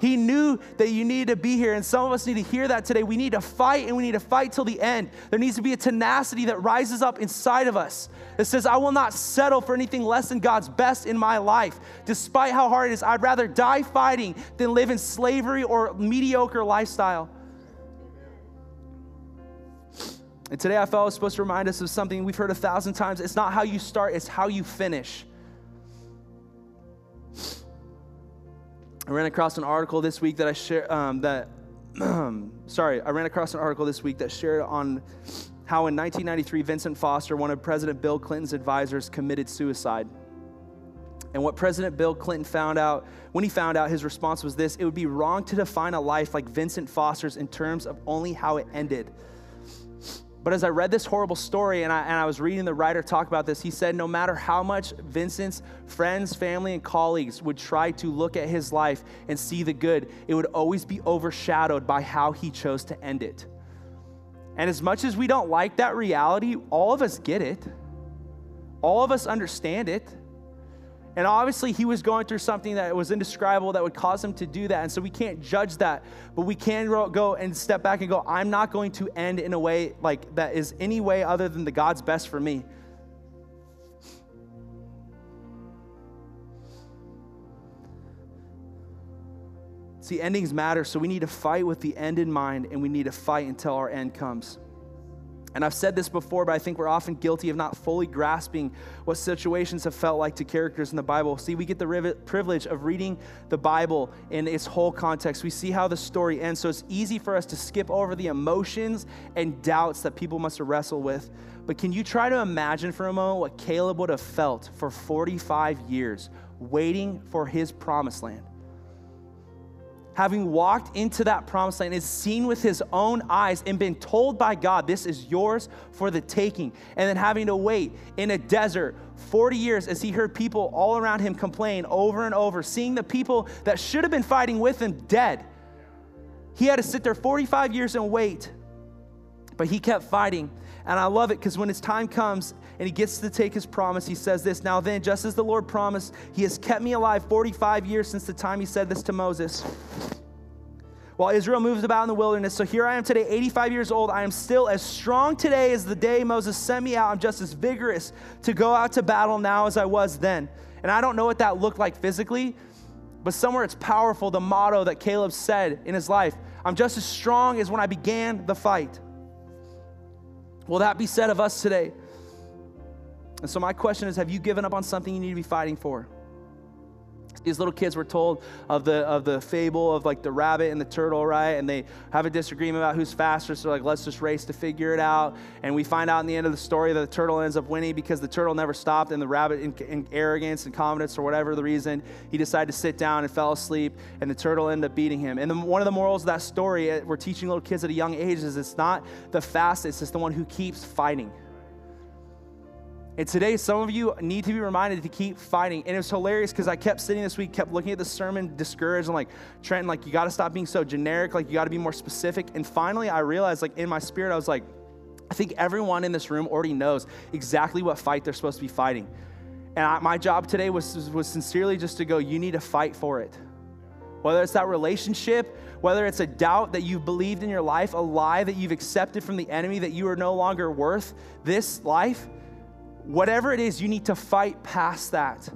He knew that you needed to be here, and some of us need to hear that today. We need to fight, and we need to fight till the end. There needs to be a tenacity that rises up inside of us that says, I will not settle for anything less than God's best in my life. Despite how hard it is, I'd rather die fighting than live in slavery or mediocre lifestyle. And today I felt I was supposed to remind us of something we've heard a thousand times. It's not how you start, it's how you finish. I ran across an article this week that I share um, that sorry, I ran across an article this week that shared on how in 1993 Vincent Foster, one of President Bill Clinton's advisors, committed suicide. And what President Bill Clinton found out, when he found out, his response was this it would be wrong to define a life like Vincent Foster's in terms of only how it ended. But as I read this horrible story and I, and I was reading the writer talk about this, he said no matter how much Vincent's friends, family, and colleagues would try to look at his life and see the good, it would always be overshadowed by how he chose to end it. And as much as we don't like that reality, all of us get it, all of us understand it. And obviously, he was going through something that was indescribable that would cause him to do that. And so we can't judge that, but we can go and step back and go, I'm not going to end in a way like that is any way other than the God's best for me. See, endings matter, so we need to fight with the end in mind, and we need to fight until our end comes. And I've said this before, but I think we're often guilty of not fully grasping what situations have felt like to characters in the Bible. See, we get the privilege of reading the Bible in its whole context. We see how the story ends, so it's easy for us to skip over the emotions and doubts that people must wrestle with. But can you try to imagine for a moment what Caleb would have felt for 45 years waiting for his promised land? Having walked into that promised land, is seen with his own eyes and been told by God, this is yours for the taking. And then having to wait in a desert 40 years as he heard people all around him complain over and over, seeing the people that should have been fighting with him dead. He had to sit there 45 years and wait, but he kept fighting. And I love it because when his time comes and he gets to take his promise, he says this Now then, just as the Lord promised, he has kept me alive 45 years since the time he said this to Moses. While Israel moves about in the wilderness, so here I am today, 85 years old. I am still as strong today as the day Moses sent me out. I'm just as vigorous to go out to battle now as I was then. And I don't know what that looked like physically, but somewhere it's powerful the motto that Caleb said in his life I'm just as strong as when I began the fight. Will that be said of us today? And so, my question is Have you given up on something you need to be fighting for? These little kids were told of the of the fable of like the rabbit and the turtle, right? And they have a disagreement about who's faster. So like, let's just race to figure it out. And we find out in the end of the story that the turtle ends up winning because the turtle never stopped, and the rabbit, in, in arrogance and confidence or whatever the reason, he decided to sit down and fell asleep, and the turtle ended up beating him. And the, one of the morals of that story, eh, we're teaching little kids at a young age, is it's not the fastest, it's the one who keeps fighting. And today, some of you need to be reminded to keep fighting. And it was hilarious because I kept sitting this week, kept looking at the sermon, discouraged, and like, Trenton, like, you got to stop being so generic. Like, you got to be more specific. And finally, I realized, like, in my spirit, I was like, I think everyone in this room already knows exactly what fight they're supposed to be fighting. And I, my job today was, was sincerely just to go, you need to fight for it. Whether it's that relationship, whether it's a doubt that you've believed in your life, a lie that you've accepted from the enemy that you are no longer worth this life Whatever it is, you need to fight past that.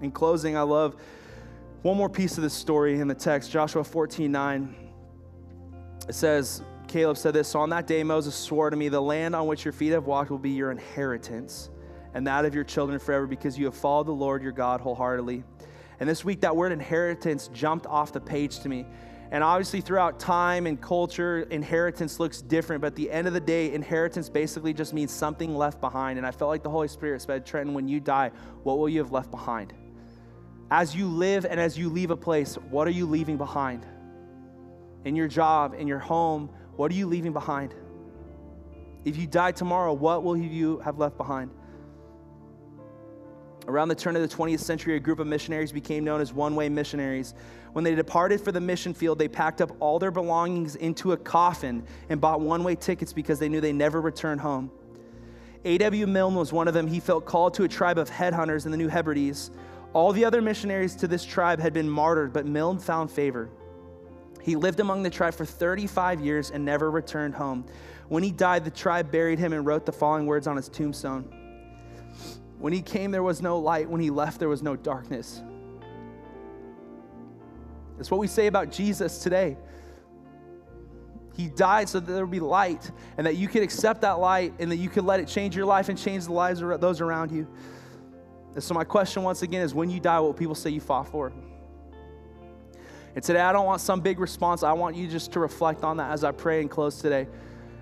In closing, I love one more piece of this story in the text, Joshua 14 9. It says, Caleb said this So on that day, Moses swore to me, The land on which your feet have walked will be your inheritance, and that of your children forever, because you have followed the Lord your God wholeheartedly. And this week, that word inheritance jumped off the page to me. And obviously, throughout time and culture, inheritance looks different. But at the end of the day, inheritance basically just means something left behind. And I felt like the Holy Spirit said, Trenton, when you die, what will you have left behind? As you live and as you leave a place, what are you leaving behind? In your job, in your home, what are you leaving behind? If you die tomorrow, what will you have left behind? Around the turn of the 20th century, a group of missionaries became known as one way missionaries. When they departed for the mission field, they packed up all their belongings into a coffin and bought one way tickets because they knew they never returned home. A.W. Milne was one of them. He felt called to a tribe of headhunters in the New Hebrides. All the other missionaries to this tribe had been martyred, but Milne found favor. He lived among the tribe for 35 years and never returned home. When he died, the tribe buried him and wrote the following words on his tombstone When he came, there was no light. When he left, there was no darkness. That's what we say about Jesus today. He died so that there would be light and that you could accept that light and that you could let it change your life and change the lives of those around you. And so, my question once again is when you die, what people say you fought for? And today, I don't want some big response. I want you just to reflect on that as I pray and close today.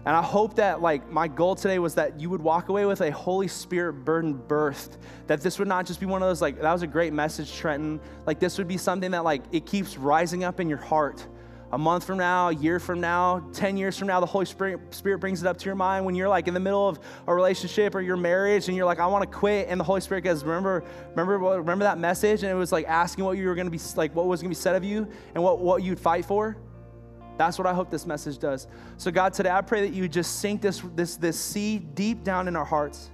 And I hope that, like, my goal today was that you would walk away with a Holy Spirit burden birthed. That this would not just be one of those, like, that was a great message, Trenton. Like, this would be something that, like, it keeps rising up in your heart a month from now, a year from now, 10 years from now, the Holy Spirit, Spirit brings it up to your mind when you're like in the middle of a relationship or your marriage and you're like, I want to quit. And the Holy Spirit goes, remember, remember, remember that message? And it was like asking what you were going to be, like, what was going to be said of you and what, what you'd fight for. That's what I hope this message does. So God, today I pray that you just sink this, this, this seed deep down in our hearts.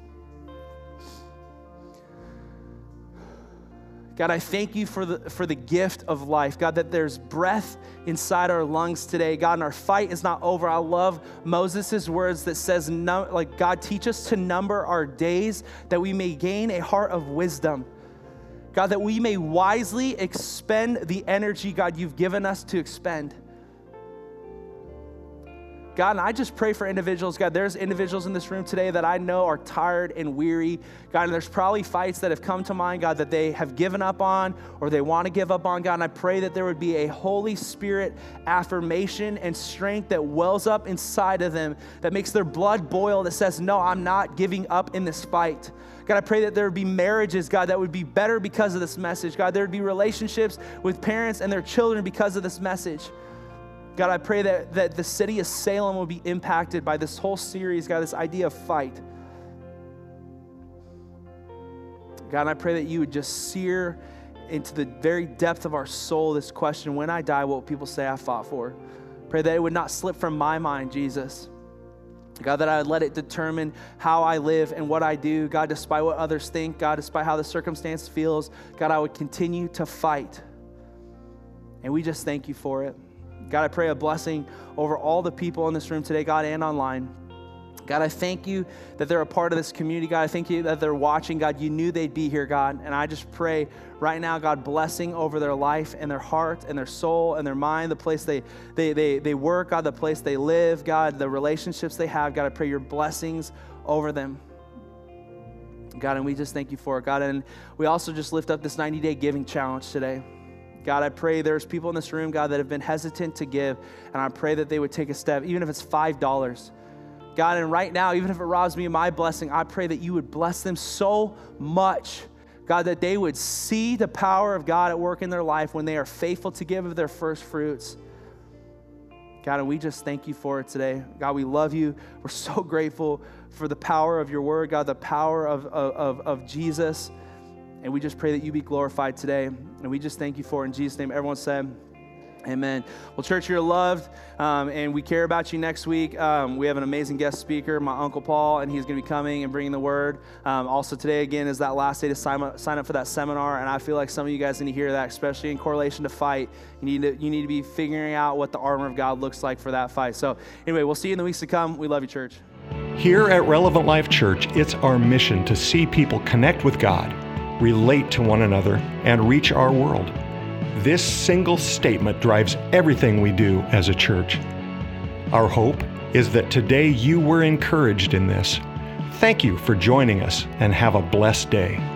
God, I thank you for the, for the gift of life. God, that there's breath inside our lungs today. God, and our fight is not over. I love Moses' words that says, no, like, God, teach us to number our days that we may gain a heart of wisdom. God, that we may wisely expend the energy, God, you've given us to expend. God, and I just pray for individuals. God, there's individuals in this room today that I know are tired and weary. God, and there's probably fights that have come to mind, God, that they have given up on or they want to give up on. God, and I pray that there would be a Holy Spirit affirmation and strength that wells up inside of them that makes their blood boil, that says, No, I'm not giving up in this fight. God, I pray that there would be marriages, God, that would be better because of this message. God, there would be relationships with parents and their children because of this message. God, I pray that, that the city of Salem will be impacted by this whole series, God, this idea of fight. God, I pray that you would just sear into the very depth of our soul this question when I die, what will people say I fought for? Pray that it would not slip from my mind, Jesus. God, that I would let it determine how I live and what I do. God, despite what others think, God, despite how the circumstance feels, God, I would continue to fight. And we just thank you for it. God, I pray a blessing over all the people in this room today, God, and online. God, I thank you that they're a part of this community. God, I thank you that they're watching. God, you knew they'd be here, God. And I just pray right now, God, blessing over their life and their heart and their soul and their mind, the place they, they, they, they work, God, the place they live, God, the relationships they have. God, I pray your blessings over them. God, and we just thank you for it, God. And we also just lift up this 90 day giving challenge today. God, I pray there's people in this room, God, that have been hesitant to give, and I pray that they would take a step, even if it's $5. God, and right now, even if it robs me of my blessing, I pray that you would bless them so much, God, that they would see the power of God at work in their life when they are faithful to give of their first fruits. God, and we just thank you for it today. God, we love you. We're so grateful for the power of your word, God, the power of, of, of Jesus. And we just pray that you be glorified today. And we just thank you for it. In Jesus' name, everyone said, Amen. Well, church, you're loved, um, and we care about you next week. Um, we have an amazing guest speaker, my Uncle Paul, and he's going to be coming and bringing the word. Um, also, today, again, is that last day to sign up, sign up for that seminar, and I feel like some of you guys need to hear that, especially in correlation to fight. You need to, you need to be figuring out what the armor of God looks like for that fight. So, anyway, we'll see you in the weeks to come. We love you, church. Here at Relevant Life Church, it's our mission to see people connect with God relate to one another, and reach our world. This single statement drives everything we do as a church. Our hope is that today you were encouraged in this. Thank you for joining us and have a blessed day.